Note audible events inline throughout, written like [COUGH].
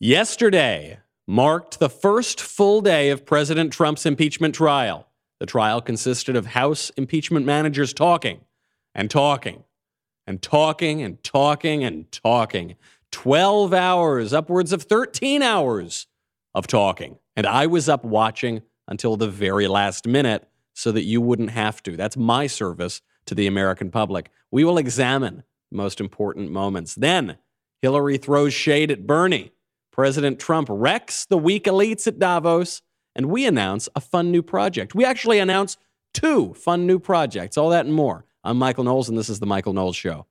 Yesterday marked the first full day of President Trump's impeachment trial. The trial consisted of House impeachment managers talking and talking and talking and talking and talking. 12 hours, upwards of 13 hours of talking. And I was up watching until the very last minute so that you wouldn't have to. That's my service to the American public. We will examine the most important moments. Then Hillary throws shade at Bernie. President Trump wrecks the weak elites at Davos, and we announce a fun new project. We actually announce two fun new projects, all that and more. I'm Michael Knowles, and this is The Michael Knowles Show.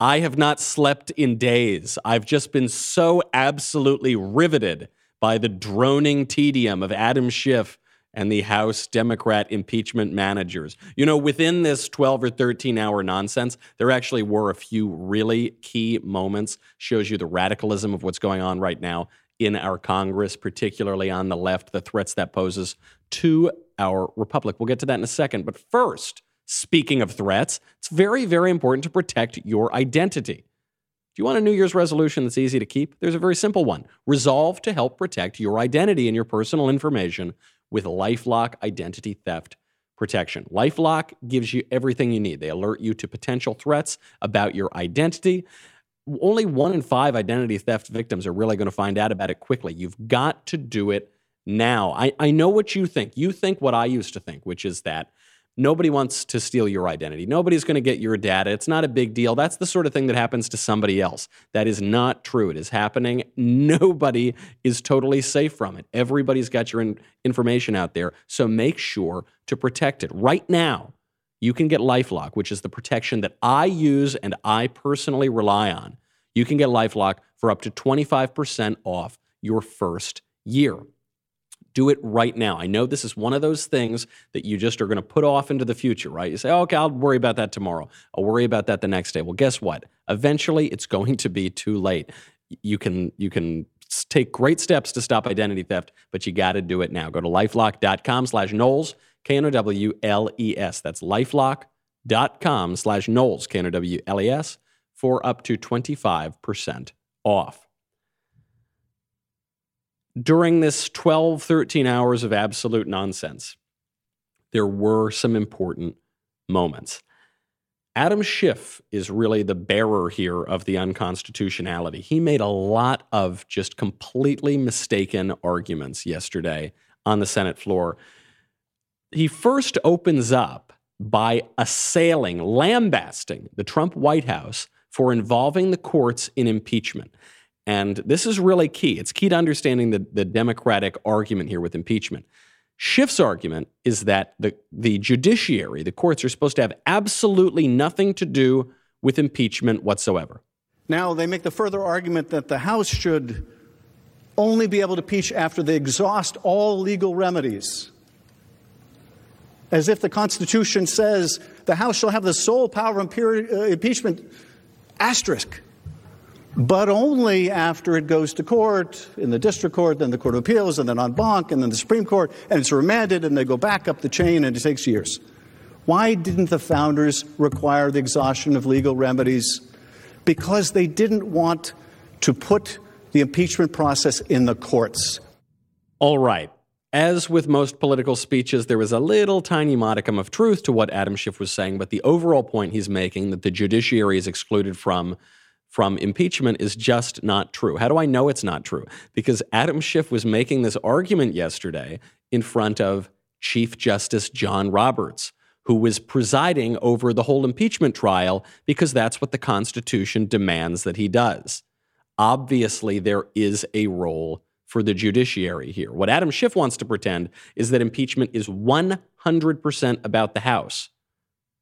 I have not slept in days. I've just been so absolutely riveted by the droning tedium of Adam Schiff and the House Democrat impeachment managers. You know, within this 12 or 13 hour nonsense, there actually were a few really key moments. Shows you the radicalism of what's going on right now in our Congress, particularly on the left, the threats that poses to our republic. We'll get to that in a second. But first, speaking of threats, it's very, very important to protect your identity. Do you want a New Year's resolution that's easy to keep? There's a very simple one. Resolve to help protect your identity and your personal information with Lifelock identity theft protection. Lifelock gives you everything you need. They alert you to potential threats about your identity. Only one in five identity theft victims are really going to find out about it quickly. You've got to do it now. I, I know what you think. You think what I used to think, which is that Nobody wants to steal your identity. Nobody's going to get your data. It's not a big deal. That's the sort of thing that happens to somebody else. That is not true. It is happening. [LAUGHS] Nobody is totally safe from it. Everybody's got your in- information out there. So make sure to protect it. Right now, you can get Lifelock, which is the protection that I use and I personally rely on. You can get Lifelock for up to 25% off your first year. Do it right now. I know this is one of those things that you just are going to put off into the future, right? You say, oh, okay, I'll worry about that tomorrow. I'll worry about that the next day. Well, guess what? Eventually, it's going to be too late. You can you can take great steps to stop identity theft, but you got to do it now. Go to lifelock.com slash Knowles, K N O W L E S. That's lifelock.com slash Knowles, K N O W L E S, for up to 25% off during this 12, 13 hours of absolute nonsense, there were some important moments. Adam Schiff is really the bearer here of the unconstitutionality. He made a lot of just completely mistaken arguments yesterday on the Senate floor. He first opens up by assailing, lambasting the Trump White House for involving the courts in impeachment. And this is really key. It's key to understanding the, the Democratic argument here with impeachment. Schiff's argument is that the, the judiciary, the courts, are supposed to have absolutely nothing to do with impeachment whatsoever. Now, they make the further argument that the House should only be able to impeach after they exhaust all legal remedies. As if the Constitution says the House shall have the sole power of uh, impeachment, asterisk but only after it goes to court, in the district court, then the Court of Appeals, and then en banc, and then the Supreme Court, and it's remanded, and they go back up the chain, and it takes years. Why didn't the founders require the exhaustion of legal remedies? Because they didn't want to put the impeachment process in the courts. All right. As with most political speeches, there was a little tiny modicum of truth to what Adam Schiff was saying, but the overall point he's making that the judiciary is excluded from from impeachment is just not true. How do I know it's not true? Because Adam Schiff was making this argument yesterday in front of Chief Justice John Roberts, who was presiding over the whole impeachment trial because that's what the Constitution demands that he does. Obviously, there is a role for the judiciary here. What Adam Schiff wants to pretend is that impeachment is 100% about the House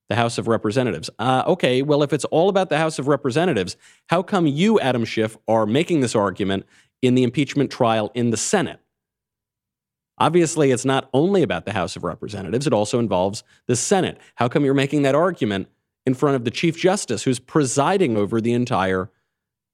the House of Representatives. Uh, okay, well, if it's all about the House of Representatives, how come you, Adam Schiff, are making this argument in the impeachment trial in the Senate? Obviously, it's not only about the House of Representatives, it also involves the Senate. How come you're making that argument in front of the Chief Justice who's presiding over the entire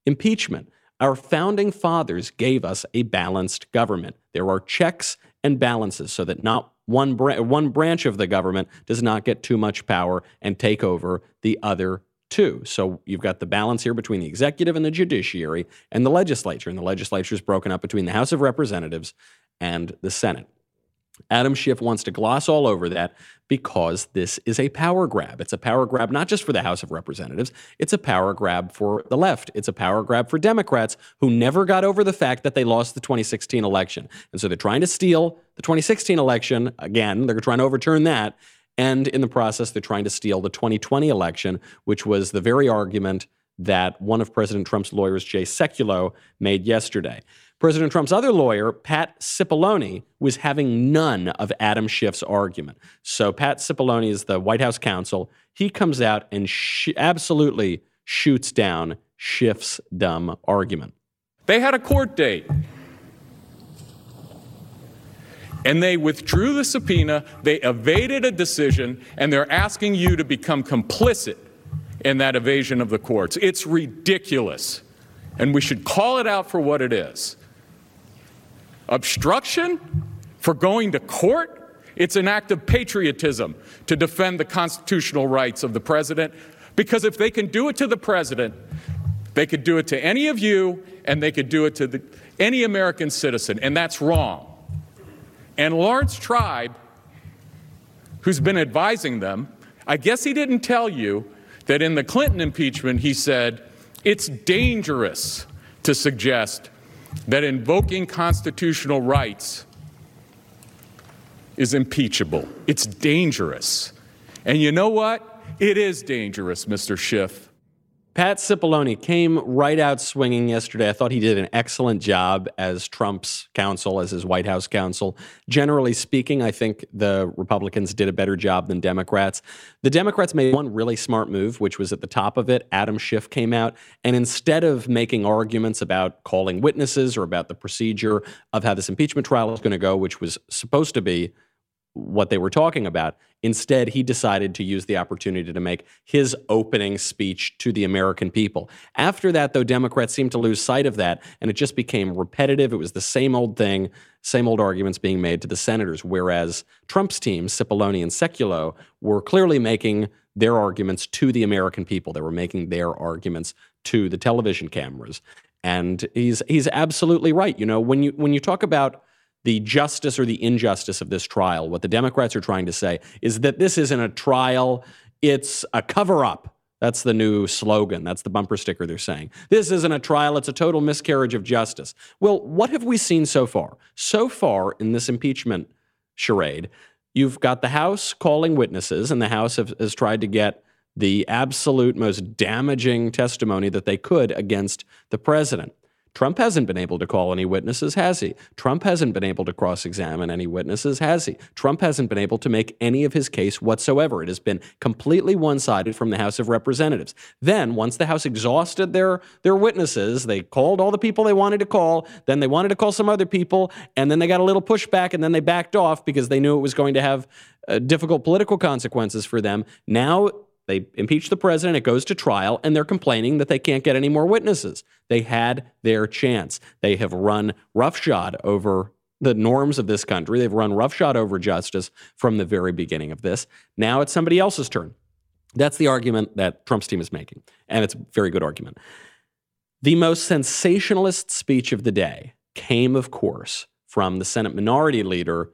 impeachment? Our founding fathers gave us a balanced government. There are checks and balances so that not one, bra- one branch of the government does not get too much power and take over the other two. So you've got the balance here between the executive and the judiciary and the legislature. And the legislature is broken up between the House of Representatives and the Senate. Adam Schiff wants to gloss all over that because this is a power grab. It's a power grab not just for the House of Representatives, it's a power grab for the left. It's a power grab for Democrats who never got over the fact that they lost the 2016 election. And so they're trying to steal the 2016 election again. They're trying to overturn that. And in the process, they're trying to steal the 2020 election, which was the very argument that one of President Trump's lawyers, Jay Sekulow, made yesterday. President Trump's other lawyer, Pat Cipollone, was having none of Adam Schiff's argument. So Pat Cipollone is the White House counsel. He comes out and sh- absolutely shoots down Schiff's dumb argument. They had a court date. And they withdrew the subpoena, they evaded a decision, and they're asking you to become complicit in that evasion of the courts. It's ridiculous. And we should call it out for what it is obstruction for going to court. It's an act of patriotism to defend the constitutional rights of the president. Because if they can do it to the president, they could do it to any of you, and they could do it to the, any American citizen, and that's wrong. And Laurence Tribe, who's been advising them, I guess he didn't tell you that in the Clinton impeachment, he said it's dangerous to suggest that invoking constitutional rights is impeachable. It's dangerous. And you know what? It is dangerous, Mr. Schiff. Pat Cipollone came right out swinging yesterday. I thought he did an excellent job as Trump's counsel, as his White House counsel. Generally speaking, I think the Republicans did a better job than Democrats. The Democrats made one really smart move, which was at the top of it. Adam Schiff came out, and instead of making arguments about calling witnesses or about the procedure of how this impeachment trial is going to go, which was supposed to be what they were talking about. Instead, he decided to use the opportunity to make his opening speech to the American people. After that, though, Democrats seemed to lose sight of that, and it just became repetitive. It was the same old thing, same old arguments being made to the senators, whereas Trump's team, Cipollone and Sekulow, were clearly making their arguments to the American people. They were making their arguments to the television cameras. And he's he's absolutely right. You know, when you when you talk about the justice or the injustice of this trial. What the Democrats are trying to say is that this isn't a trial, it's a cover up. That's the new slogan. That's the bumper sticker they're saying. This isn't a trial, it's a total miscarriage of justice. Well, what have we seen so far? So far in this impeachment charade, you've got the House calling witnesses, and the House have, has tried to get the absolute most damaging testimony that they could against the president. Trump hasn't been able to call any witnesses, has he? Trump hasn't been able to cross examine any witnesses, has he? Trump hasn't been able to make any of his case whatsoever. It has been completely one sided from the House of Representatives. Then, once the House exhausted their, their witnesses, they called all the people they wanted to call, then they wanted to call some other people, and then they got a little pushback, and then they backed off because they knew it was going to have uh, difficult political consequences for them. Now, they impeach the president, it goes to trial, and they're complaining that they can't get any more witnesses. They had their chance. They have run roughshod over the norms of this country. They've run roughshod over justice from the very beginning of this. Now it's somebody else's turn. That's the argument that Trump's team is making, and it's a very good argument. The most sensationalist speech of the day came, of course, from the Senate Minority Leader,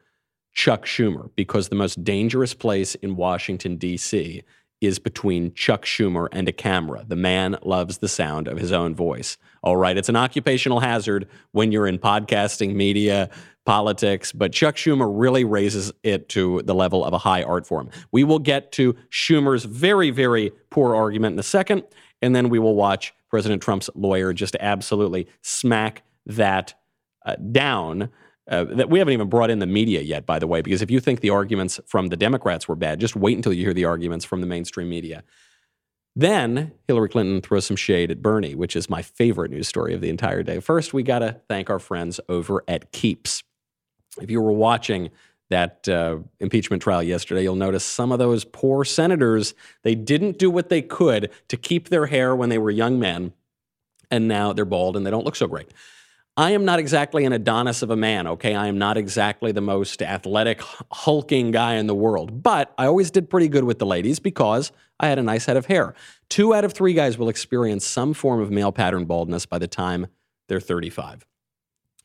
Chuck Schumer, because the most dangerous place in Washington, D.C is between Chuck Schumer and a camera. The man loves the sound of his own voice. All right, it's an occupational hazard when you're in podcasting, media, politics, but Chuck Schumer really raises it to the level of a high art form. We will get to Schumer's very, very poor argument in a second, and then we will watch President Trump's lawyer just absolutely smack that uh, down. Uh, that we haven't even brought in the media yet, by the way, because if you think the arguments from the Democrats were bad, just wait until you hear the arguments from the mainstream media. Then Hillary Clinton throws some shade at Bernie, which is my favorite news story of the entire day. First, we got to thank our friends over at Keeps. If you were watching that uh, impeachment trial yesterday, you'll notice some of those poor senators, they didn't do what they could to keep their hair when they were young men, and now they're bald and they don't look so great. I am not exactly an Adonis of a man, okay? I am not exactly the most athletic, hulking guy in the world, but I always did pretty good with the ladies because I had a nice head of hair. Two out of three guys will experience some form of male pattern baldness by the time they're 35.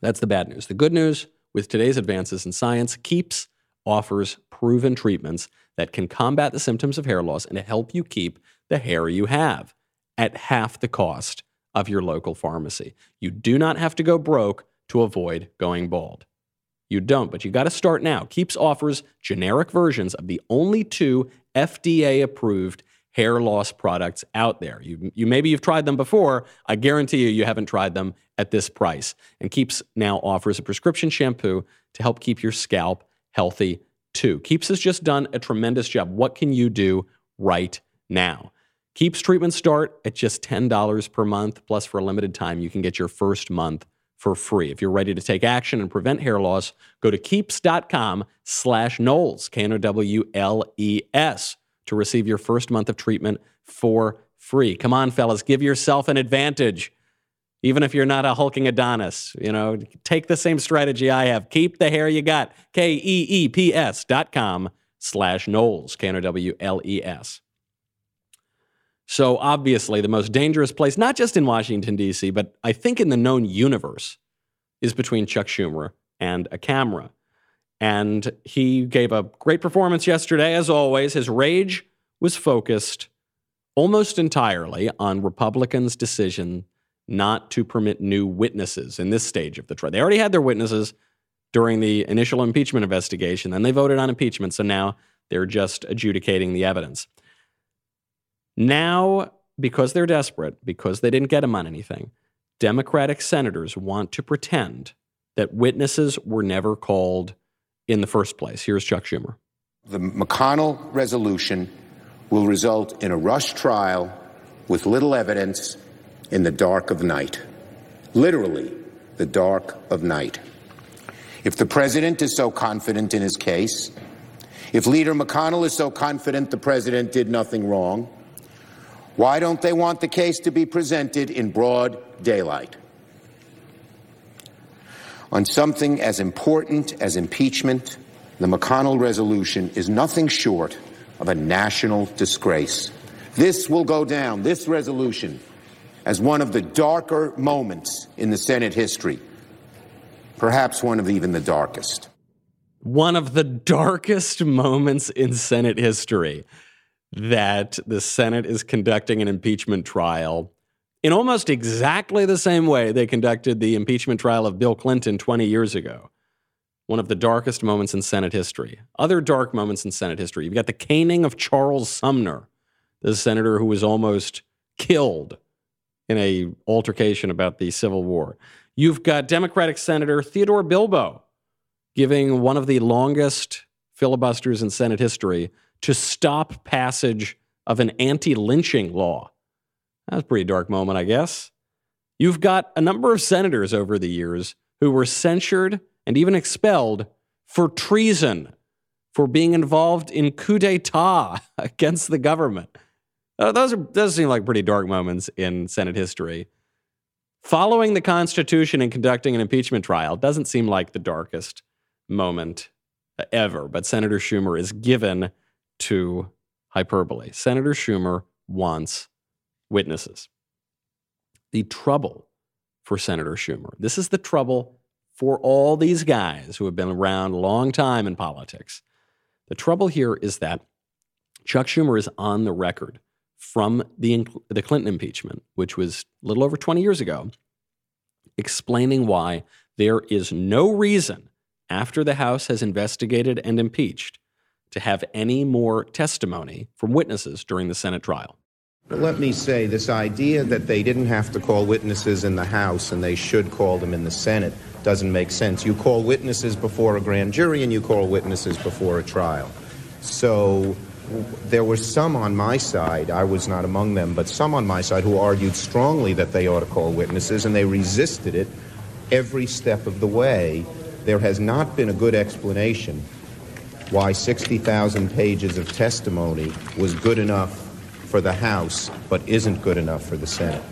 That's the bad news. The good news with today's advances in science, Keeps offers proven treatments that can combat the symptoms of hair loss and help you keep the hair you have at half the cost of your local pharmacy. You do not have to go broke to avoid going bald. You don't, but you got to start now. Keeps offers generic versions of the only two FDA approved hair loss products out there. You, you maybe you've tried them before. I guarantee you you haven't tried them at this price. And Keeps now offers a prescription shampoo to help keep your scalp healthy too. Keeps has just done a tremendous job. What can you do right now? Keeps treatment start at just $10 per month. Plus, for a limited time, you can get your first month for free. If you're ready to take action and prevent hair loss, go to keeps.com slash Knowles, K-N-O-W-L-E-S, to receive your first month of treatment for free. Come on, fellas, give yourself an advantage. Even if you're not a hulking Adonis, you know, take the same strategy I have. Keep the hair you got. K-E-E-P-S dot com slash Knowles, K-N-O-W-L-E-S. So, obviously, the most dangerous place, not just in Washington, D.C., but I think in the known universe, is between Chuck Schumer and a camera. And he gave a great performance yesterday, as always. His rage was focused almost entirely on Republicans' decision not to permit new witnesses in this stage of the trial. They already had their witnesses during the initial impeachment investigation, then they voted on impeachment, so now they're just adjudicating the evidence. Now, because they're desperate, because they didn't get him on anything, Democratic senators want to pretend that witnesses were never called in the first place. Here's Chuck Schumer. The McConnell resolution will result in a rush trial with little evidence in the dark of night. Literally, the dark of night. If the president is so confident in his case, if Leader McConnell is so confident the president did nothing wrong, why don't they want the case to be presented in broad daylight? On something as important as impeachment, the McConnell resolution is nothing short of a national disgrace. This will go down, this resolution, as one of the darker moments in the Senate history, perhaps one of even the darkest. One of the darkest moments in Senate history that the Senate is conducting an impeachment trial in almost exactly the same way they conducted the impeachment trial of Bill Clinton 20 years ago. One of the darkest moments in Senate history. Other dark moments in Senate history. You've got the caning of Charles Sumner, the senator who was almost killed in a altercation about the Civil War. You've got Democratic Senator Theodore Bilbo giving one of the longest filibusters in Senate history to stop passage of an anti lynching law. That's a pretty dark moment, I guess. You've got a number of senators over the years who were censured and even expelled for treason, for being involved in coup d'etat [LAUGHS] against the government. Uh, those are those seem like pretty dark moments in Senate history. Following the Constitution and conducting an impeachment trial doesn't seem like the darkest moment ever, but Senator Schumer is given to hyperbole. Senator Schumer wants witnesses. The trouble for Senator Schumer, this is the trouble for all these guys who have been around a long time in politics. The trouble here is that Chuck Schumer is on the record from the, the Clinton impeachment, which was a little over 20 years ago, explaining why there is no reason after the House has investigated and impeached to have any more testimony from witnesses during the Senate trial. Let me say this idea that they didn't have to call witnesses in the House and they should call them in the Senate doesn't make sense. You call witnesses before a grand jury and you call witnesses before a trial. So there were some on my side, I was not among them, but some on my side who argued strongly that they ought to call witnesses and they resisted it every step of the way. There has not been a good explanation why 60,000 pages of testimony was good enough for the House but isn't good enough for the Senate.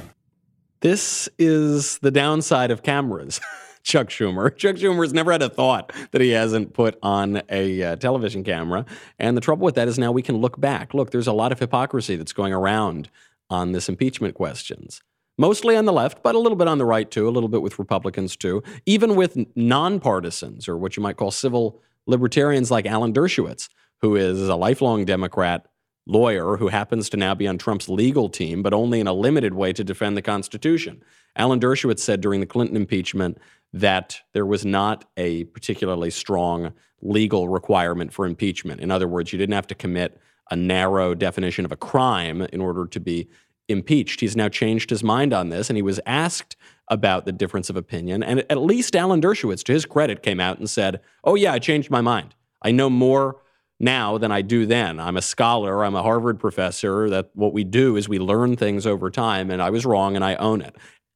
This is the downside of cameras. [LAUGHS] Chuck Schumer. Chuck Schumer's never had a thought that he hasn't put on a uh, television camera. And the trouble with that is now we can look back. Look, there's a lot of hypocrisy that's going around on this impeachment questions. Mostly on the left, but a little bit on the right too, a little bit with Republicans too, even with nonpartisans or what you might call civil libertarians like Alan Dershowitz, who is a lifelong Democrat lawyer who happens to now be on Trump's legal team, but only in a limited way to defend the Constitution. Alan Dershowitz said during the Clinton impeachment that there was not a particularly strong legal requirement for impeachment. In other words, you didn't have to commit a narrow definition of a crime in order to be impeached. He's now changed his mind on this, and he was asked about the difference of opinion. And at least Alan Dershowitz, to his credit, came out and said, Oh, yeah, I changed my mind. I know more now than I do then. I'm a scholar, I'm a Harvard professor. That what we do is we learn things over time, and I was wrong and I own it.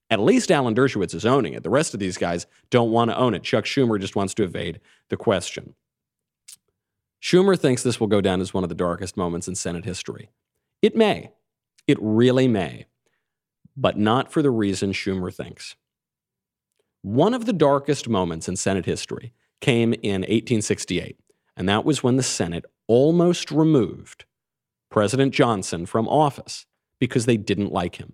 At least Alan Dershowitz is owning it. The rest of these guys don't want to own it. Chuck Schumer just wants to evade the question. Schumer thinks this will go down as one of the darkest moments in Senate history. It may. It really may. But not for the reason Schumer thinks. One of the darkest moments in Senate history came in 1868, and that was when the Senate almost removed President Johnson from office because they didn't like him.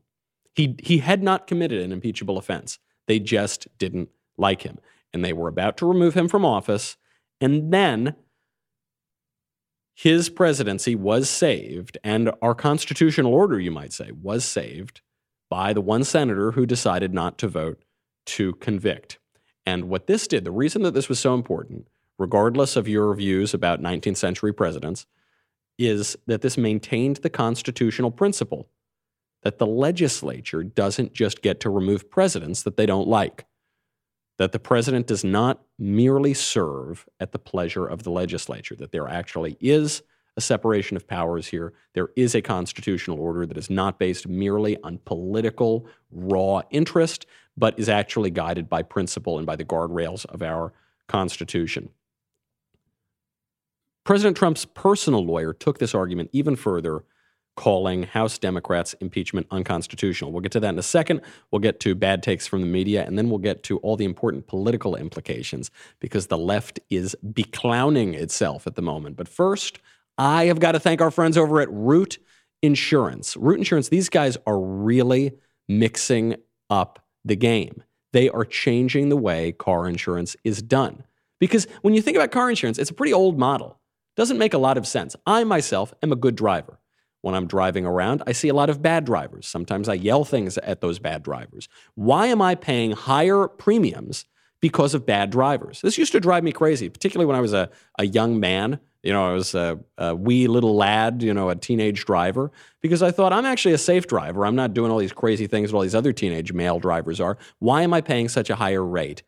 He, he had not committed an impeachable offense. They just didn't like him. And they were about to remove him from office. And then his presidency was saved, and our constitutional order, you might say, was saved by the one senator who decided not to vote to convict. And what this did, the reason that this was so important, regardless of your views about 19th century presidents, is that this maintained the constitutional principle that the legislature doesn't just get to remove presidents that they don't like, that the president does not merely serve at the pleasure of the legislature, that there actually is a separation of powers here. There is a constitutional order that is not based merely on political raw interest, but is actually guided by principle and by the guardrails of our Constitution. President Trump's personal lawyer took this argument even further calling House Democrats' impeachment unconstitutional. We'll get to that in a second. We'll get to bad takes from the media, and then we'll get to all the important political implications because the left is beclowning itself at the moment. But first, I have got to thank our friends over at Root Insurance. Root Insurance, these guys are really mixing up the game. They are changing the way car insurance is done. Because when you think about car insurance, it's a pretty old model. Doesn't make a lot of sense. I myself am a good driver. When I'm driving around, I see a lot of bad drivers. Sometimes I yell things at those bad drivers. Why am I paying higher premiums because of bad drivers? This used to drive me crazy, particularly when I was a, a young man. You know, I was a, a wee little lad, you know, a teenage driver, because I thought I'm actually a safe driver. I'm not doing all these crazy things that all these other teenage male drivers are. Why am I paying such a higher rate?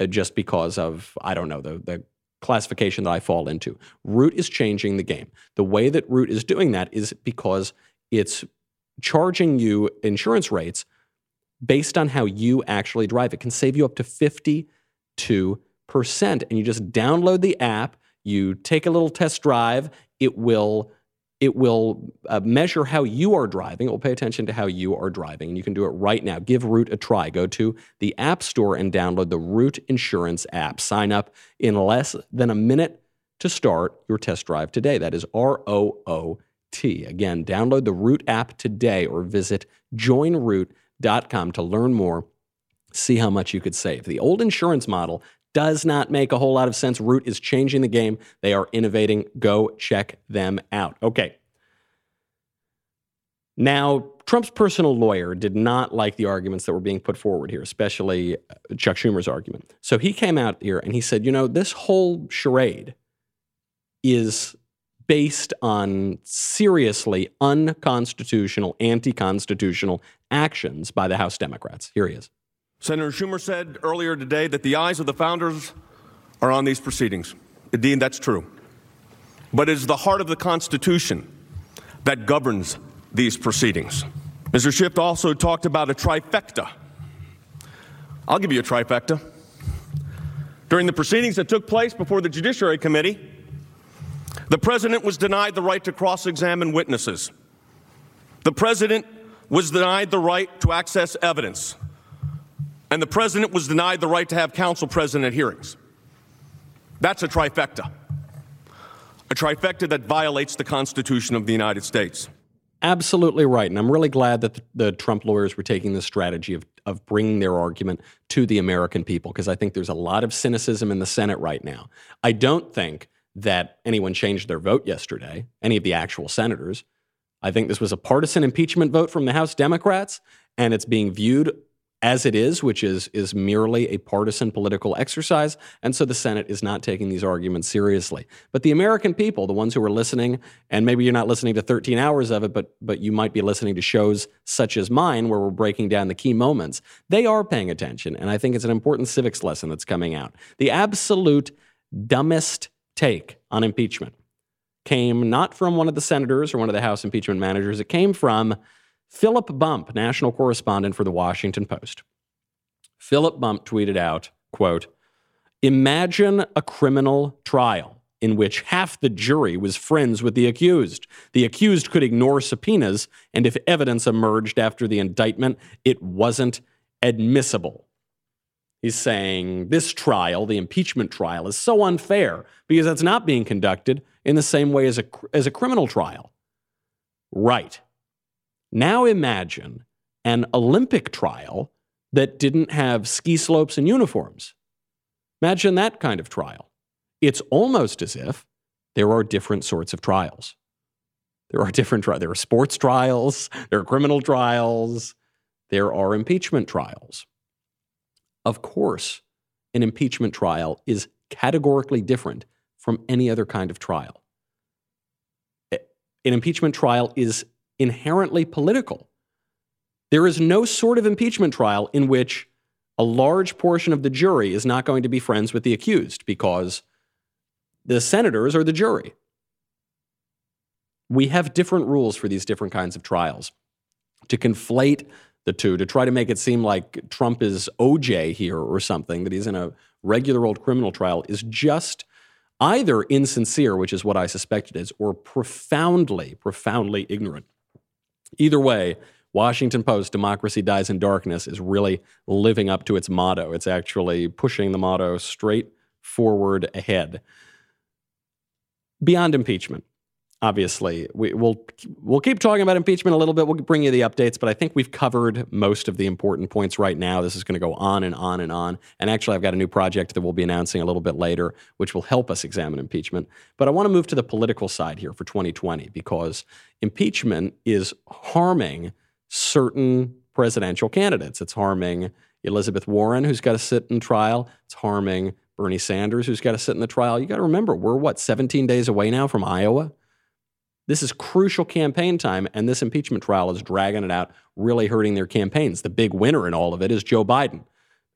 Uh, just because of I don't know the the classification that I fall into. Root is changing the game. The way that Root is doing that is because it's charging you insurance rates based on how you actually drive. It can save you up to 52%. And you just download the app, you take a little test drive, it will it will uh, measure how you are driving. It will pay attention to how you are driving. And you can do it right now. Give Root a try. Go to the App Store and download the Root Insurance app. Sign up in less than a minute to start your test drive today. That is R O O T. Again, download the Root app today or visit joinroot.com to learn more. See how much you could save. The old insurance model does not make a whole lot of sense. Root is changing the game. They are innovating. Go check them out. Okay. Now, Trump's personal lawyer did not like the arguments that were being put forward here, especially uh, Chuck Schumer's argument. So he came out here and he said, you know, this whole charade is based on seriously unconstitutional, anti constitutional actions by the House Democrats. Here he is. Senator Schumer said earlier today that the eyes of the founders are on these proceedings. Indeed, that's true. But it is the heart of the Constitution that governs these proceedings. Mr. Schiff also talked about a trifecta. I'll give you a trifecta. During the proceedings that took place before the Judiciary Committee, the president was denied the right to cross examine witnesses. The president was denied the right to access evidence, and the president was denied the right to have counsel present at hearings. That's a trifecta. A trifecta that violates the Constitution of the United States. Absolutely right. And I'm really glad that the, the Trump lawyers were taking the strategy of, of bringing their argument to the American people, because I think there's a lot of cynicism in the Senate right now. I don't think that anyone changed their vote yesterday, any of the actual senators. I think this was a partisan impeachment vote from the House Democrats, and it's being viewed as it is, which is is merely a partisan political exercise, and so the Senate is not taking these arguments seriously. But the American people, the ones who are listening, and maybe you're not listening to 13 hours of it, but but you might be listening to shows such as mine where we're breaking down the key moments. They are paying attention, and I think it's an important civics lesson that's coming out. The absolute dumbest take on impeachment came not from one of the senators or one of the House impeachment managers. It came from Philip Bump, national correspondent for the Washington Post. Philip Bump tweeted out, quote, Imagine a criminal trial in which half the jury was friends with the accused. The accused could ignore subpoenas, and if evidence emerged after the indictment, it wasn't admissible. He's saying this trial, the impeachment trial, is so unfair because it's not being conducted in the same way as a, as a criminal trial. Right. Now imagine an Olympic trial that didn't have ski slopes and uniforms. Imagine that kind of trial. It's almost as if there are different sorts of trials. There are different trials. There are sports trials, there are criminal trials, there are impeachment trials. Of course, an impeachment trial is categorically different from any other kind of trial. An impeachment trial is inherently political. There is no sort of impeachment trial in which a large portion of the jury is not going to be friends with the accused because the senators are the jury. We have different rules for these different kinds of trials. To conflate the two, to try to make it seem like Trump is OJ here or something, that he's in a regular old criminal trial, is just either insincere, which is what I suspect it is, or profoundly, profoundly ignorant. Either way, Washington Post, Democracy Dies in Darkness, is really living up to its motto. It's actually pushing the motto straight forward ahead. Beyond impeachment, obviously, we, will we'll keep talking about impeachment a little bit. We'll bring you the updates, but I think we've covered most of the important points right now. This is going to go on and on and on. And actually, I've got a new project that we'll be announcing a little bit later, which will help us examine impeachment. But I want to move to the political side here for 2020 because impeachment is harming certain presidential candidates. It's harming Elizabeth Warren, who's got to sit in trial. It's harming Bernie Sanders, who's got to sit in the trial. You got to remember, we're what, 17 days away now from Iowa? This is crucial campaign time, and this impeachment trial is dragging it out, really hurting their campaigns. The big winner in all of it is Joe Biden,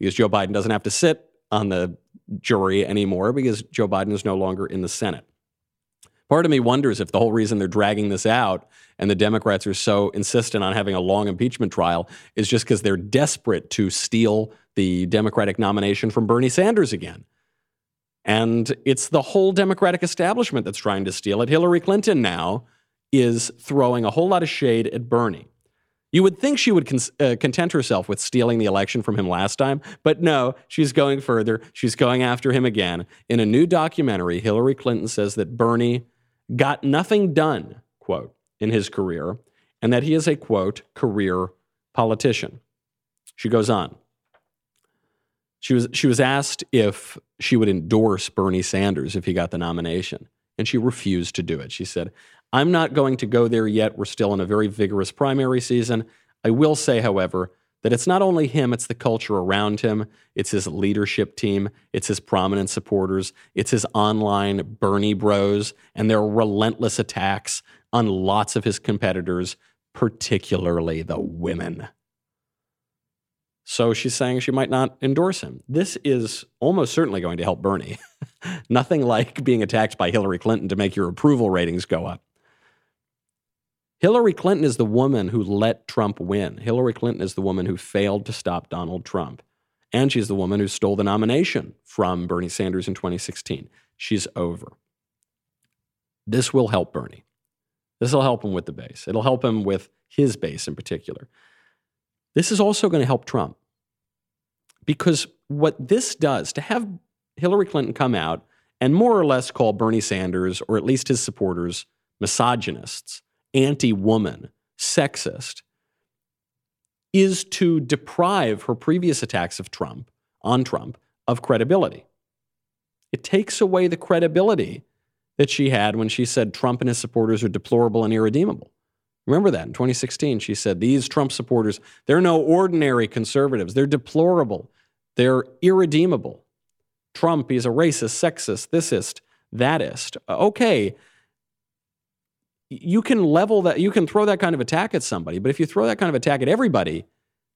because Joe Biden doesn't have to sit on the jury anymore because Joe Biden is no longer in the Senate. Part of me wonders if the whole reason they're dragging this out and the Democrats are so insistent on having a long impeachment trial is just because they're desperate to steal the Democratic nomination from Bernie Sanders again. And it's the whole Democratic establishment that's trying to steal it. Hillary Clinton now is throwing a whole lot of shade at Bernie. You would think she would con- uh, content herself with stealing the election from him last time, but no, she's going further. She's going after him again. In a new documentary, Hillary Clinton says that Bernie got nothing done, quote, in his career, and that he is a, quote, career politician. She goes on. She was, she was asked if she would endorse Bernie Sanders if he got the nomination, and she refused to do it. She said, I'm not going to go there yet. We're still in a very vigorous primary season. I will say, however, that it's not only him, it's the culture around him, it's his leadership team, it's his prominent supporters, it's his online Bernie bros, and their relentless attacks on lots of his competitors, particularly the women. So she's saying she might not endorse him. This is almost certainly going to help Bernie. [LAUGHS] Nothing like being attacked by Hillary Clinton to make your approval ratings go up. Hillary Clinton is the woman who let Trump win. Hillary Clinton is the woman who failed to stop Donald Trump. And she's the woman who stole the nomination from Bernie Sanders in 2016. She's over. This will help Bernie. This will help him with the base. It'll help him with his base in particular. This is also going to help Trump because what this does to have Hillary Clinton come out and more or less call Bernie Sanders, or at least his supporters, misogynists, anti woman, sexist, is to deprive her previous attacks of Trump, on Trump, of credibility. It takes away the credibility that she had when she said Trump and his supporters are deplorable and irredeemable. Remember that in 2016, she said these Trump supporters, they're no ordinary conservatives. They're deplorable. They're irredeemable. Trump, he's a racist, sexist, thisist, thatist. Okay, you can level that, you can throw that kind of attack at somebody, but if you throw that kind of attack at everybody,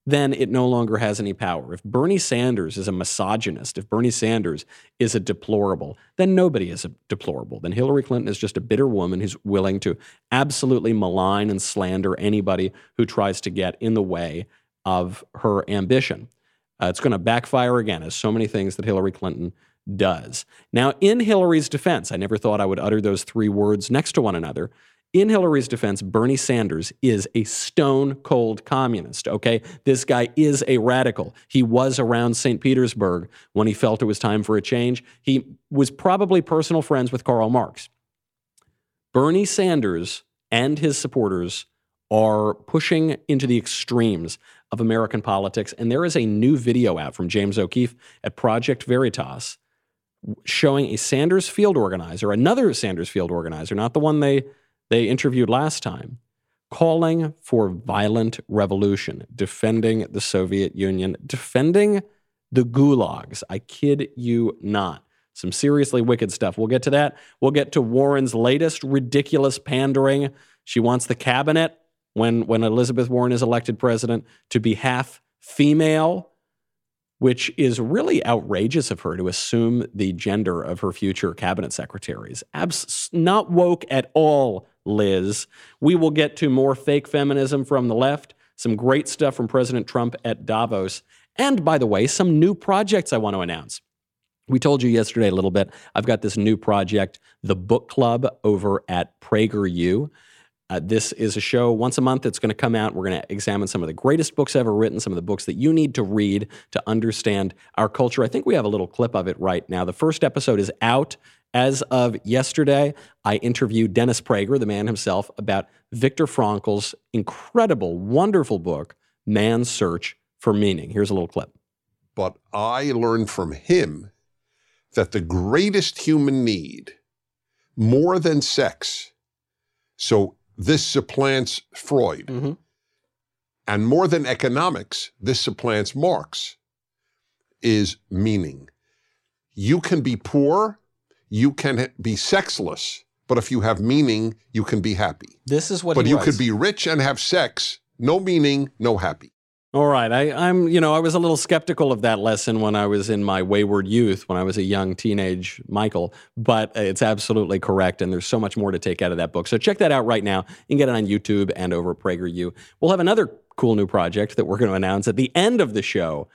then it no longer has any power. If Bernie Sanders is a misogynist, if Bernie Sanders is a deplorable, then nobody is a deplorable. Then Hillary Clinton is just a bitter woman who's willing to absolutely malign and slander anybody who tries to get in the way of her ambition. Uh, it's going to backfire again, as so many things that Hillary Clinton does. Now, in Hillary's defense, I never thought I would utter those three words next to one another. In Hillary's defense, Bernie Sanders is a stone cold communist, okay? This guy is a radical. He was around St. Petersburg when he felt it was time for a change. He was probably personal friends with Karl Marx. Bernie Sanders and his supporters are pushing into the extremes of American politics. And there is a new video out from James O'Keefe at Project Veritas showing a Sanders field organizer, another Sanders field organizer, not the one they they interviewed last time, calling for violent revolution, defending the Soviet Union, defending the gulags. I kid you not. Some seriously wicked stuff. We'll get to that. We'll get to Warren's latest ridiculous pandering. She wants the cabinet, when, when Elizabeth Warren is elected president, to be half female which is really outrageous of her to assume the gender of her future cabinet secretaries. Abs- not woke at all, Liz. We will get to more fake feminism from the left, some great stuff from President Trump at Davos, and by the way, some new projects I want to announce. We told you yesterday a little bit. I've got this new project, the book club over at PragerU. Uh, this is a show once a month that's going to come out. We're going to examine some of the greatest books ever written, some of the books that you need to read to understand our culture. I think we have a little clip of it right now. The first episode is out as of yesterday. I interviewed Dennis Prager, the man himself, about Viktor Frankl's incredible, wonderful book, Man's Search for Meaning. Here's a little clip. But I learned from him that the greatest human need, more than sex, so this supplants Freud. Mm-hmm. And more than economics, this supplants Marx, is meaning. You can be poor, you can be sexless, but if you have meaning, you can be happy. This is what But you was. could be rich and have sex, no meaning, no happy. All right. I, I'm, you know, I was a little skeptical of that lesson when I was in my wayward youth, when I was a young teenage Michael, but it's absolutely correct. And there's so much more to take out of that book. So check that out right now. You can get it on YouTube and over at PragerU. We'll have another cool new project that we're going to announce at the end of the show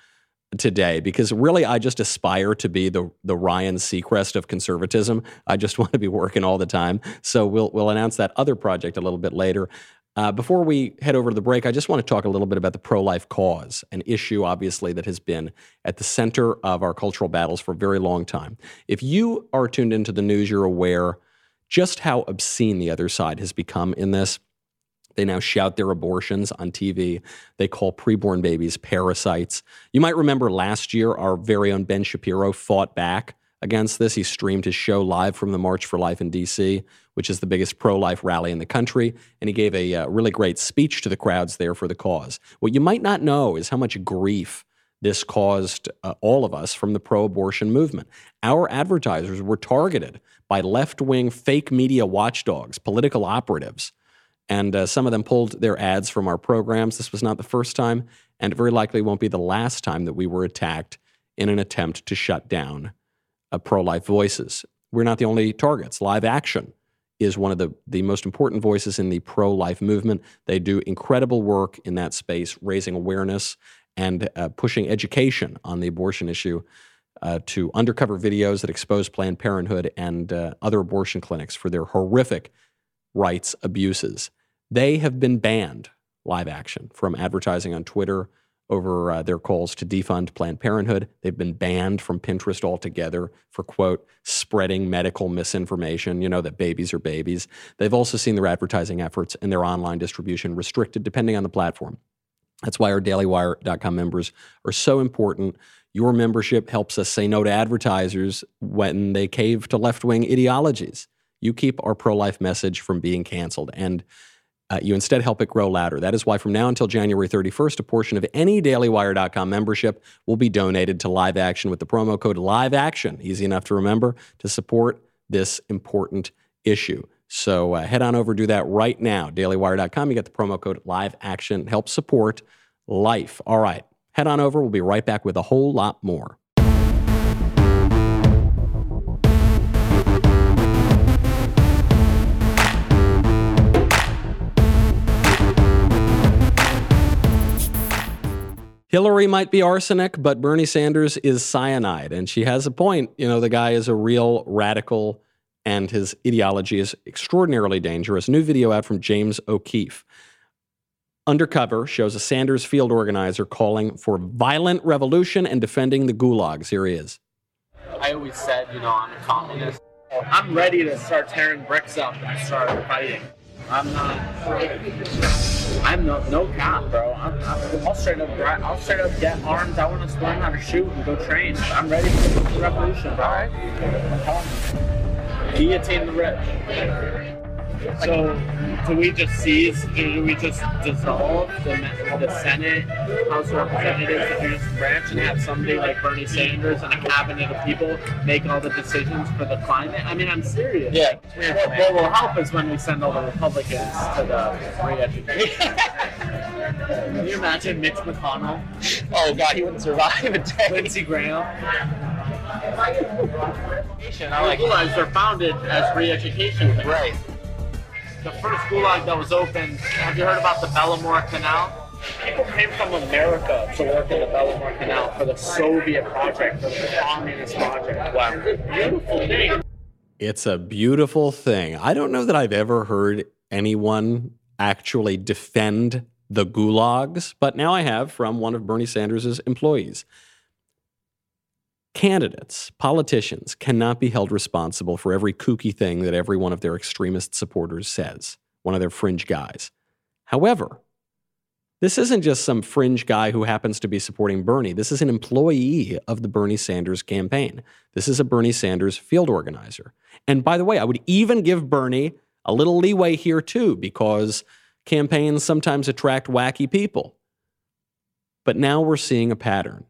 today because really I just aspire to be the the Ryan Seacrest of conservatism. I just [LAUGHS] want to be working all the time. So we'll we'll announce that other project a little bit later. Uh, before we head over to the break, I just want to talk a little bit about the pro life cause, an issue obviously that has been at the center of our cultural battles for a very long time. If you are tuned into the news, you're aware just how obscene the other side has become in this. They now shout their abortions on TV. They call preborn babies parasites. You might remember last year, our very own Ben Shapiro fought back against this. He streamed his show live from the March for Life in DC, which is the biggest pro life rally in the country. And he gave a uh, really great speech to the crowds there for the cause. What you might not know is how much grief this caused uh, all of us from the pro abortion movement. Our advertisers were targeted by left wing fake media watchdogs, political operatives. And uh, some of them pulled their ads from our programs. This was not the first time, and it very likely won't be the last time that we were attacked in an attempt to shut down uh, pro life voices. We're not the only targets. Live Action is one of the, the most important voices in the pro life movement. They do incredible work in that space, raising awareness and uh, pushing education on the abortion issue uh, to undercover videos that expose Planned Parenthood and uh, other abortion clinics for their horrific rights abuses. They have been banned, live action, from advertising on Twitter over uh, their calls to defund Planned Parenthood. They've been banned from Pinterest altogether for, quote, spreading medical misinformation, you know, that babies are babies. They've also seen their advertising efforts and their online distribution restricted depending on the platform. That's why our dailywire.com members are so important. Your membership helps us say no to advertisers when they cave to left wing ideologies. You keep our pro life message from being canceled. And uh, you instead help it grow louder. That is why from now until January 31st, a portion of any dailywire.com membership will be donated to Live Action with the promo code Live Action, easy enough to remember, to support this important issue. So uh, head on over, do that right now. Dailywire.com, you get the promo code Live Action, help support life. All right, head on over. We'll be right back with a whole lot more. Hillary might be arsenic, but Bernie Sanders is cyanide. And she has a point. You know, the guy is a real radical and his ideology is extraordinarily dangerous. New video out from James O'Keefe. Undercover shows a Sanders field organizer calling for violent revolution and defending the gulags. Here he is. I always said, you know, I'm a communist. I'm ready to start tearing bricks up and start fighting. I'm not. I'm no no cop, bro. I'm, I'm, I'll straight up I'll straight up get arms. I want to learn how to shoot and go train. I'm ready for the revolution, bro. All right. Guillotine the rich. So, do we just seize? Do we just dissolve the, the Senate, House of Representatives, the judicial branch, and have somebody like Bernie Sanders and a cabinet of people make all the decisions for the climate? I mean, I'm serious. Yeah. What, what will help is when we send all the Republicans to the re-education. [LAUGHS] Can you imagine Mitch McConnell? Oh God, he wouldn't survive a day. Lindsey Graham. I like Gulags are founded as re-education. Right. The first gulag that was opened. Have you heard about the Belomor Canal? People came from America to work in the Belomor Canal for the Soviet project, for the communist project. Wow. It's a beautiful thing. It's a beautiful thing. I don't know that I've ever heard anyone actually defend the gulags, but now I have from one of Bernie Sanders' employees. Candidates, politicians cannot be held responsible for every kooky thing that every one of their extremist supporters says, one of their fringe guys. However, this isn't just some fringe guy who happens to be supporting Bernie. This is an employee of the Bernie Sanders campaign. This is a Bernie Sanders field organizer. And by the way, I would even give Bernie a little leeway here too, because campaigns sometimes attract wacky people. But now we're seeing a pattern.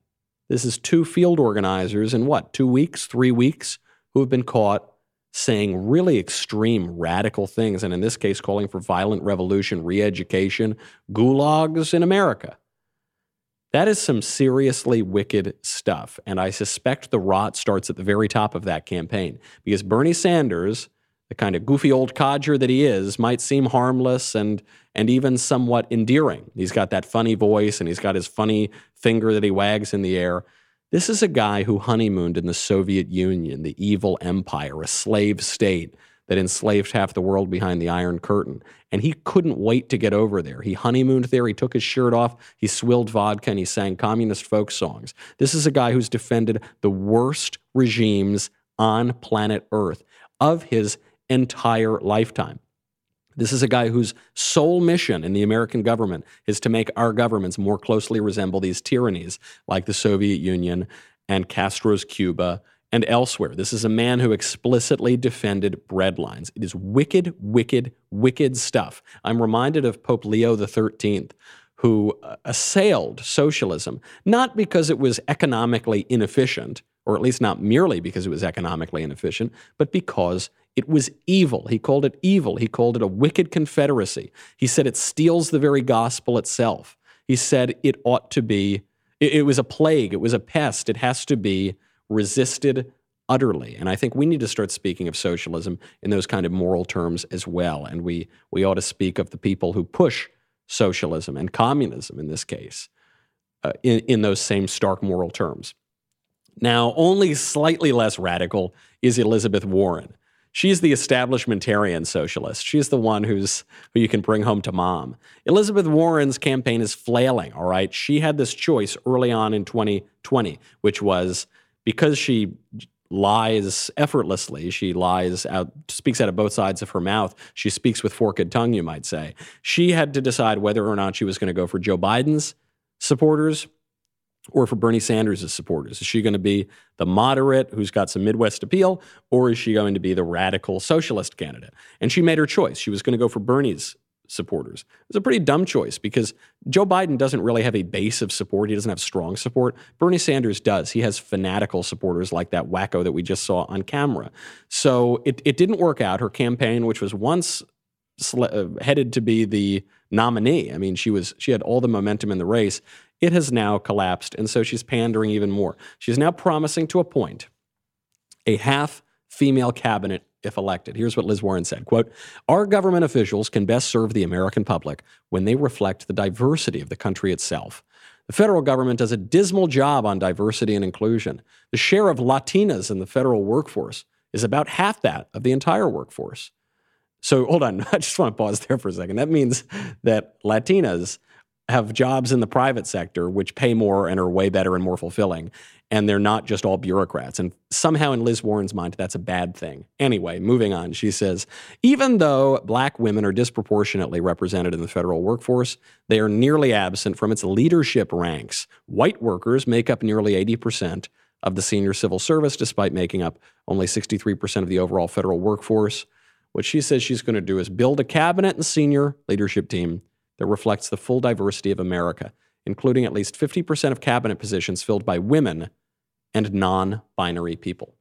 This is two field organizers in what, two weeks, three weeks, who have been caught saying really extreme, radical things, and in this case, calling for violent revolution, re education, gulags in America. That is some seriously wicked stuff. And I suspect the rot starts at the very top of that campaign because Bernie Sanders, the kind of goofy old codger that he is, might seem harmless and, and even somewhat endearing. He's got that funny voice and he's got his funny finger that he wags in the air. This is a guy who honeymooned in the Soviet Union, the evil empire, a slave state that enslaved half the world behind the Iron Curtain. And he couldn't wait to get over there. He honeymooned there, he took his shirt off, he swilled vodka, and he sang communist folk songs. This is a guy who's defended the worst regimes on planet Earth of his entire lifetime. This is a guy whose sole mission in the American government is to make our governments more closely resemble these tyrannies like the Soviet Union and Castro's Cuba and elsewhere. This is a man who explicitly defended breadlines. It is wicked, wicked, wicked stuff. I'm reminded of Pope Leo XIII, who uh, assailed socialism, not because it was economically inefficient, or at least not merely because it was economically inefficient, but because it was evil. He called it evil. He called it a wicked confederacy. He said it steals the very gospel itself. He said it ought to be, it, it was a plague, it was a pest. It has to be resisted utterly. And I think we need to start speaking of socialism in those kind of moral terms as well. And we, we ought to speak of the people who push socialism and communism in this case uh, in, in those same stark moral terms. Now, only slightly less radical is Elizabeth Warren. She's the establishmentarian socialist. She's the one who's who you can bring home to mom. Elizabeth Warren's campaign is flailing, all right? She had this choice early on in 2020, which was because she lies effortlessly. She lies out, speaks out of both sides of her mouth. She speaks with forked tongue, you might say. She had to decide whether or not she was going to go for Joe Biden's supporters or for Bernie Sanders' supporters? Is she going to be the moderate who's got some Midwest appeal, or is she going to be the radical socialist candidate? And she made her choice. She was going to go for Bernie's supporters. It was a pretty dumb choice because Joe Biden doesn't really have a base of support. He doesn't have strong support. Bernie Sanders does. He has fanatical supporters like that wacko that we just saw on camera. So it, it didn't work out. Her campaign, which was once uh, headed to be the nominee. I mean, she was she had all the momentum in the race. It has now collapsed, and so she's pandering even more. She's now promising to appoint a half female cabinet if elected. Here's what Liz Warren said, quote, "Our government officials can best serve the American public when they reflect the diversity of the country itself. The federal government does a dismal job on diversity and inclusion. The share of Latinas in the federal workforce is about half that of the entire workforce. So hold on, [LAUGHS] I just want to pause there for a second. That means that Latinas have jobs in the private sector which pay more and are way better and more fulfilling. And they're not just all bureaucrats. And somehow, in Liz Warren's mind, that's a bad thing. Anyway, moving on, she says even though black women are disproportionately represented in the federal workforce, they are nearly absent from its leadership ranks. White workers make up nearly 80% of the senior civil service, despite making up only 63% of the overall federal workforce. What she says she's going to do is build a cabinet and senior leadership team that reflects the full diversity of America, including at least 50% of cabinet positions filled by women and non binary people.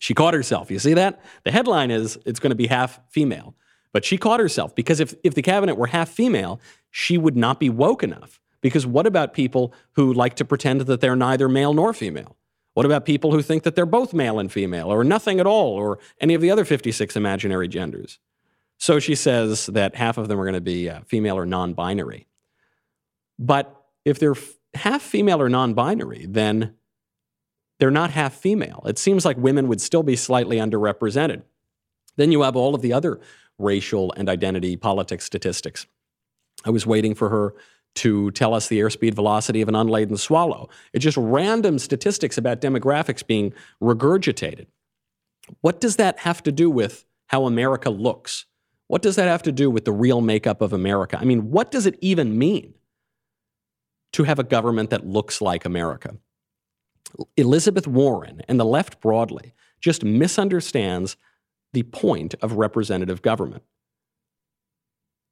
She caught herself. You see that? The headline is it's going to be half female. But she caught herself because if, if the cabinet were half female, she would not be woke enough. Because what about people who like to pretend that they're neither male nor female? What about people who think that they're both male and female, or nothing at all, or any of the other 56 imaginary genders? So she says that half of them are going to be uh, female or non binary. But if they're f- half female or non binary, then they're not half female. It seems like women would still be slightly underrepresented. Then you have all of the other racial and identity politics statistics. I was waiting for her to tell us the airspeed velocity of an unladen swallow. It's just random statistics about demographics being regurgitated. What does that have to do with how America looks? What does that have to do with the real makeup of America? I mean, what does it even mean to have a government that looks like America? Elizabeth Warren and the left broadly just misunderstands the point of representative government.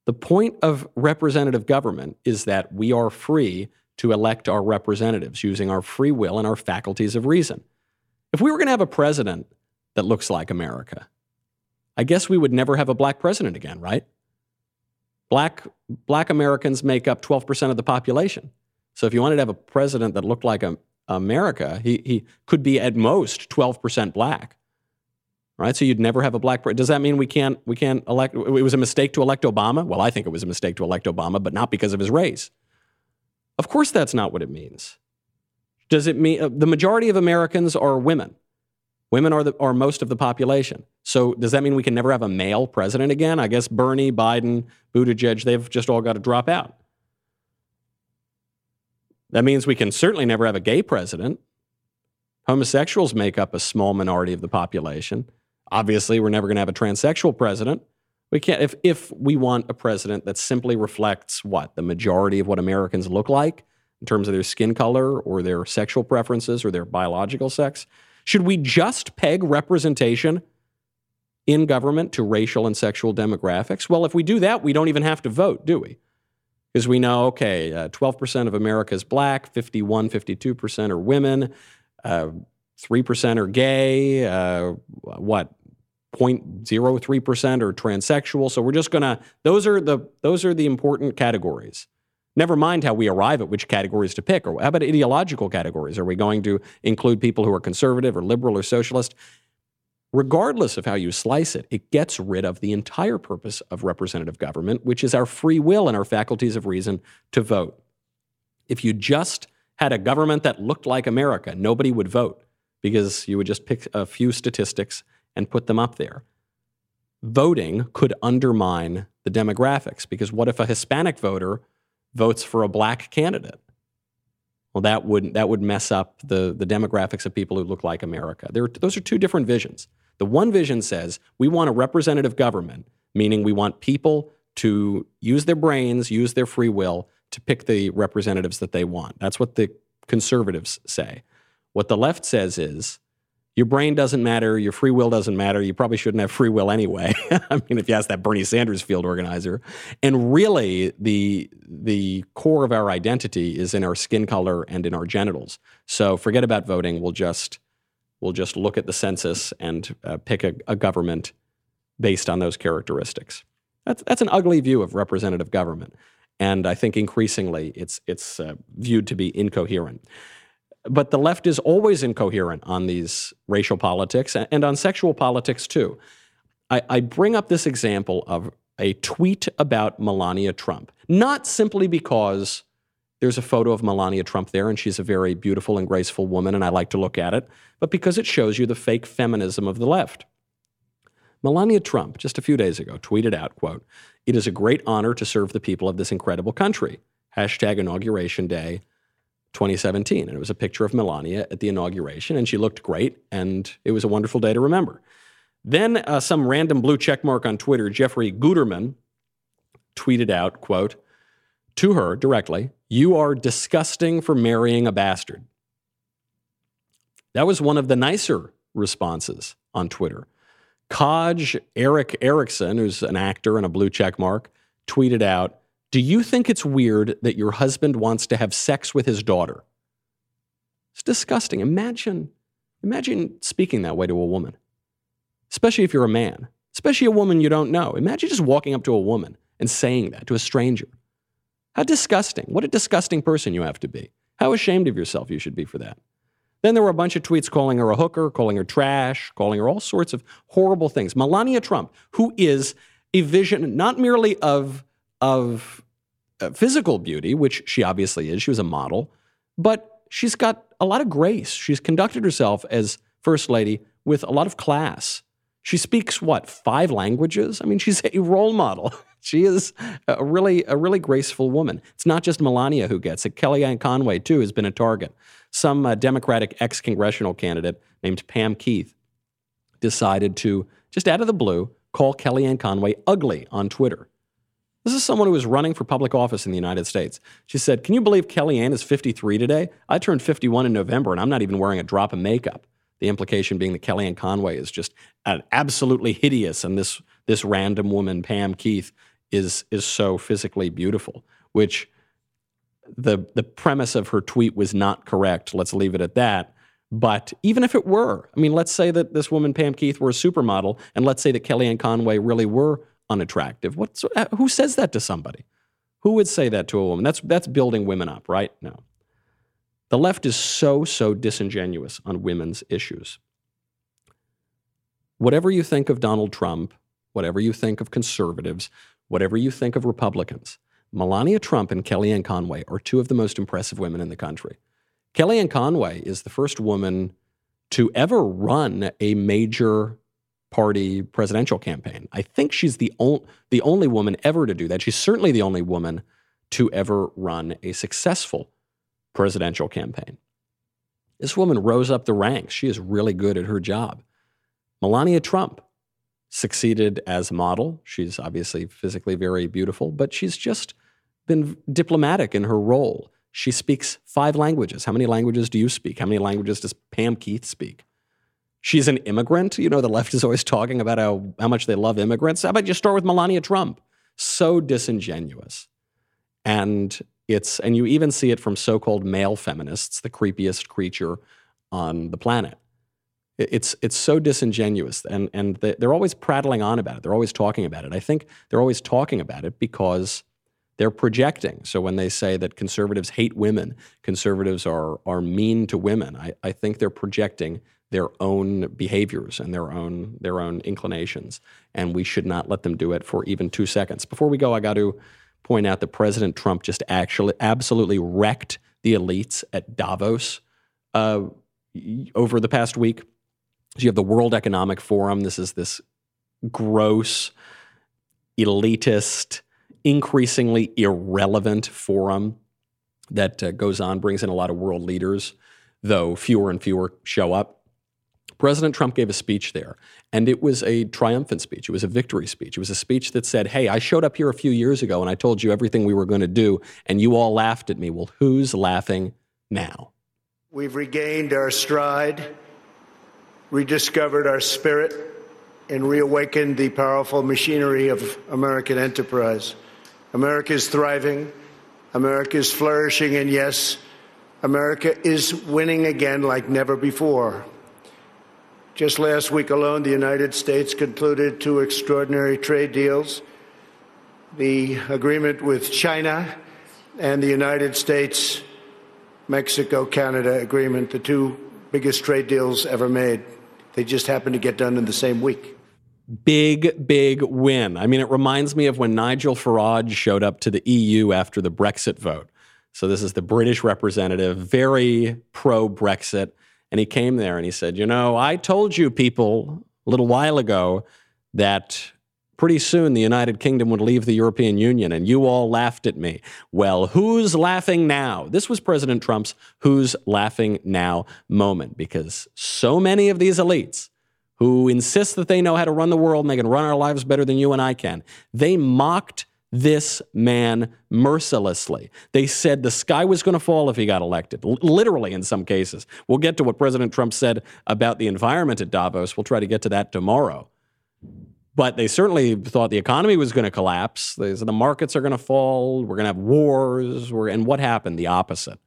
The point of representative government is that we are free to elect our representatives using our free will and our faculties of reason. If we were going to have a president that looks like America, I guess we would never have a black president again, right? Black, black Americans make up 12% of the population. So if you wanted to have a president that looked like a, America, he, he could be at most 12% black right? So you'd never have a black. Does that mean we can't we can't elect? It was a mistake to elect Obama. Well, I think it was a mistake to elect Obama, but not because of his race. Of course, that's not what it means. Does it mean uh, the majority of Americans are women? Women are the, are most of the population. So does that mean we can never have a male president again? I guess Bernie, Biden, Buttigieg, they've just all got to drop out. That means we can certainly never have a gay president. Homosexuals make up a small minority of the population. Obviously, we're never going to have a transsexual president. We can't if if we want a president that simply reflects what the majority of what Americans look like in terms of their skin color or their sexual preferences or their biological sex. Should we just peg representation in government to racial and sexual demographics? Well, if we do that, we don't even have to vote, do we? Because we know, okay, uh, 12% of America is black, 51, 52% are women, uh, 3% are gay, uh, what, 0.03% are transsexual. So we're just going to those are the those are the important categories. Never mind how we arrive at which categories to pick or how about ideological categories? Are we going to include people who are conservative or liberal or socialist? Regardless of how you slice it, it gets rid of the entire purpose of representative government, which is our free will and our faculties of reason to vote. If you just had a government that looked like America, nobody would vote because you would just pick a few statistics and put them up there. voting could undermine the demographics because what if a Hispanic voter votes for a black candidate? Well, that would that would mess up the the demographics of people who look like America. There, those are two different visions. The one vision says we want a representative government, meaning we want people to use their brains, use their free will to pick the representatives that they want. That's what the conservatives say. What the left says is your brain doesn't matter, your free will doesn't matter. You probably shouldn't have free will anyway. [LAUGHS] I mean, if you ask that Bernie Sanders field organizer, and really the the core of our identity is in our skin color and in our genitals. So forget about voting. We'll just we'll just look at the census and uh, pick a, a government based on those characteristics. That's that's an ugly view of representative government, and I think increasingly it's it's uh, viewed to be incoherent. But the left is always incoherent on these racial politics and on sexual politics too. I, I bring up this example of a tweet about Melania Trump, not simply because there's a photo of Melania Trump there and she's a very beautiful and graceful woman and I like to look at it, but because it shows you the fake feminism of the left. Melania Trump, just a few days ago, tweeted out, quote, It is a great honor to serve the people of this incredible country. Hashtag inauguration day 2017. And it was a picture of Melania at the inauguration, and she looked great, and it was a wonderful day to remember. Then uh, some random blue check mark on Twitter, Jeffrey Guterman, tweeted out, quote, to her directly, you are disgusting for marrying a bastard. That was one of the nicer responses on Twitter. Kaj Eric Erickson, who's an actor and a blue check mark, tweeted out, do you think it's weird that your husband wants to have sex with his daughter? It's disgusting. Imagine, imagine speaking that way to a woman, especially if you're a man, especially a woman you don't know. Imagine just walking up to a woman and saying that to a stranger. How disgusting. What a disgusting person you have to be. How ashamed of yourself you should be for that. Then there were a bunch of tweets calling her a hooker, calling her trash, calling her all sorts of horrible things. Melania Trump, who is a vision not merely of of uh, physical beauty, which she obviously is. She was a model, but she's got a lot of grace. She's conducted herself as first lady with a lot of class. She speaks what five languages? I mean, [LAUGHS] she's a role model. [LAUGHS] she is a really a really graceful woman. It's not just Melania who gets it. Kellyanne Conway too has been a target. Some uh, Democratic ex-congressional candidate named Pam Keith decided to just out of the blue call Kellyanne Conway ugly on Twitter. This is someone who is running for public office in the United States. She said, Can you believe Kellyanne is 53 today? I turned 51 in November and I'm not even wearing a drop of makeup. The implication being that Kellyanne Conway is just an absolutely hideous, and this, this random woman, Pam Keith, is, is so physically beautiful, which the, the premise of her tweet was not correct. Let's leave it at that. But even if it were, I mean, let's say that this woman, Pam Keith, were a supermodel, and let's say that Kellyanne Conway really were unattractive. What's, uh, who says that to somebody? Who would say that to a woman? That's, that's building women up, right? No. The left is so, so disingenuous on women's issues. Whatever you think of Donald Trump, whatever you think of conservatives, whatever you think of Republicans, Melania Trump and Kellyanne Conway are two of the most impressive women in the country. Kellyanne Conway is the first woman to ever run a major party presidential campaign. I think she's the, the only woman ever to do that. She's certainly the only woman to ever run a successful presidential campaign. This woman rose up the ranks. She is really good at her job. Melania Trump succeeded as a model. She's obviously physically very beautiful, but she's just been diplomatic in her role. She speaks five languages. How many languages do you speak? How many languages does Pam Keith speak? She's an immigrant. You know, the left is always talking about how, how much they love immigrants. How about you start with Melania Trump? So disingenuous. And it's and you even see it from so-called male feminists, the creepiest creature on the planet. It's it's so disingenuous, and and they're always prattling on about it. They're always talking about it. I think they're always talking about it because they're projecting. So when they say that conservatives hate women, conservatives are are mean to women, I, I think they're projecting their own behaviors and their own their own inclinations, and we should not let them do it for even two seconds. Before we go, I got to point out that President Trump just actually absolutely wrecked the elites at Davos uh, over the past week. So you have the World Economic Forum. This is this gross, elitist, increasingly irrelevant forum that uh, goes on, brings in a lot of world leaders, though fewer and fewer show up. President Trump gave a speech there, and it was a triumphant speech. It was a victory speech. It was a speech that said, Hey, I showed up here a few years ago and I told you everything we were going to do, and you all laughed at me. Well, who's laughing now? We've regained our stride, rediscovered our spirit, and reawakened the powerful machinery of American enterprise. America is thriving, America is flourishing, and yes, America is winning again like never before. Just last week alone, the United States concluded two extraordinary trade deals the agreement with China and the United States Mexico Canada agreement, the two biggest trade deals ever made. They just happened to get done in the same week. Big, big win. I mean, it reminds me of when Nigel Farage showed up to the EU after the Brexit vote. So, this is the British representative, very pro Brexit. And he came there and he said, You know, I told you people a little while ago that pretty soon the United Kingdom would leave the European Union, and you all laughed at me. Well, who's laughing now? This was President Trump's who's laughing now moment because so many of these elites who insist that they know how to run the world and they can run our lives better than you and I can, they mocked this man mercilessly. They said the sky was going to fall if he got elected, L- literally in some cases. We'll get to what President Trump said about the environment at Davos. We'll try to get to that tomorrow. But they certainly thought the economy was going to collapse. They said the markets are going to fall. We're going to have wars. We're, and what happened? The opposite.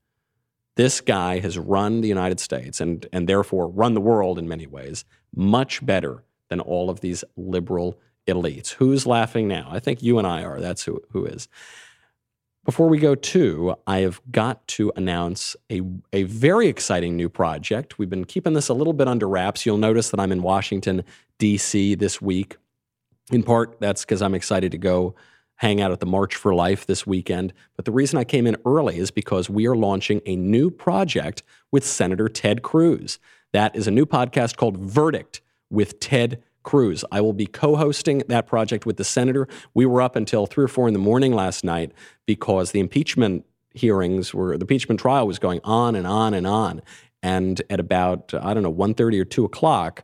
This guy has run the United States and, and therefore run the world in many ways much better than all of these liberal elites. Who's laughing now? I think you and I are. That's who, who is. Before we go to, I have got to announce a, a very exciting new project. We've been keeping this a little bit under wraps. You'll notice that I'm in Washington, D.C. this week. In part, that's because I'm excited to go hang out at the March for Life this weekend. But the reason I came in early is because we are launching a new project with Senator Ted Cruz. That is a new podcast called Verdict with Ted Cruz. I will be co hosting that project with the senator. We were up until three or four in the morning last night because the impeachment hearings were, the impeachment trial was going on and on and on. And at about, I don't know, 1.30 or 2 o'clock,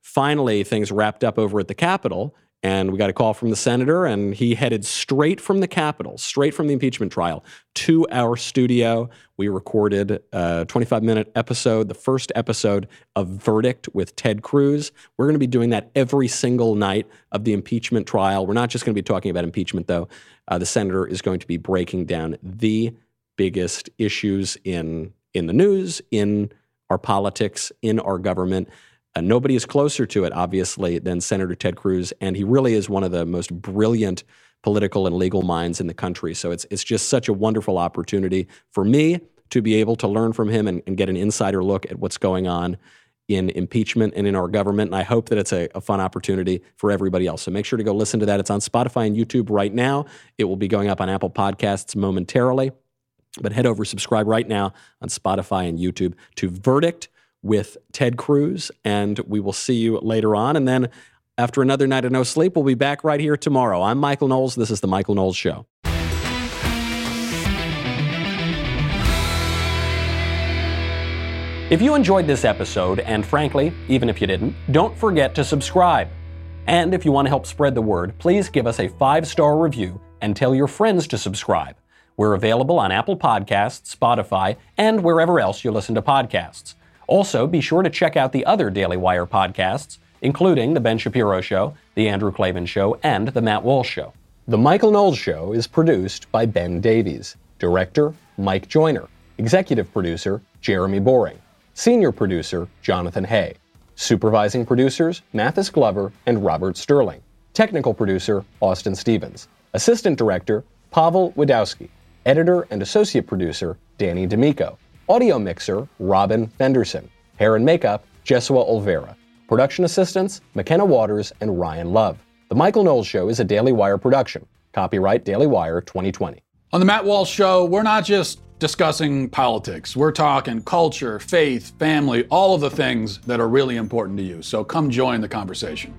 finally things wrapped up over at the Capitol and we got a call from the senator, and he headed straight from the Capitol, straight from the impeachment trial, to our studio. We recorded a 25 minute episode, the first episode of Verdict with Ted Cruz. We're going to be doing that every single night of the impeachment trial. We're not just going to be talking about impeachment, though. Uh, the senator is going to be breaking down the biggest issues in, in the news, in our politics, in our government. Uh, nobody is closer to it, obviously, than Senator Ted Cruz, and he really is one of the most brilliant political and legal minds in the country. So it's it's just such a wonderful opportunity for me to be able to learn from him and, and get an insider look at what's going on in impeachment and in our government. And I hope that it's a, a, fun opportunity for everybody else. So make sure to go listen to that. It's on Spotify and YouTube right now. It will be going up on Apple Podcasts momentarily. But head over, subscribe right now on Spotify and YouTube to Verdict with Ted Cruz, and we will see you later on. And then after another night of no sleep, we'll be back right here tomorrow. I'm Michael Knowles. This is The Michael Knowles Show. If you enjoyed this episode, and frankly, even if you didn't, don't forget to subscribe. And if you want to help spread the word, please give us a five star review and tell your friends to subscribe. We're available on Apple Podcasts, Spotify, and wherever else you listen to podcasts. Also, be sure to check out the other Daily Wire podcasts, including The Ben Shapiro Show, The Andrew Klavan Show, and The Matt Walsh Show. The Michael Knowles Show is produced by Ben Davies, director Mike Joyner, executive producer Jeremy Boring, senior producer Jonathan Hay, supervising producers Mathis Glover and Robert Sterling, technical producer Austin Stevens, assistant director Pavel Wadowski, editor and associate producer Danny D'Amico. Audio mixer, Robin Fenderson. Hair and makeup, Jesua Olvera. Production assistants, McKenna Waters and Ryan Love. The Michael Knowles Show is a Daily Wire production. Copyright Daily Wire 2020. On the Matt Walsh Show, we're not just discussing politics. We're talking culture, faith, family, all of the things that are really important to you. So come join the conversation.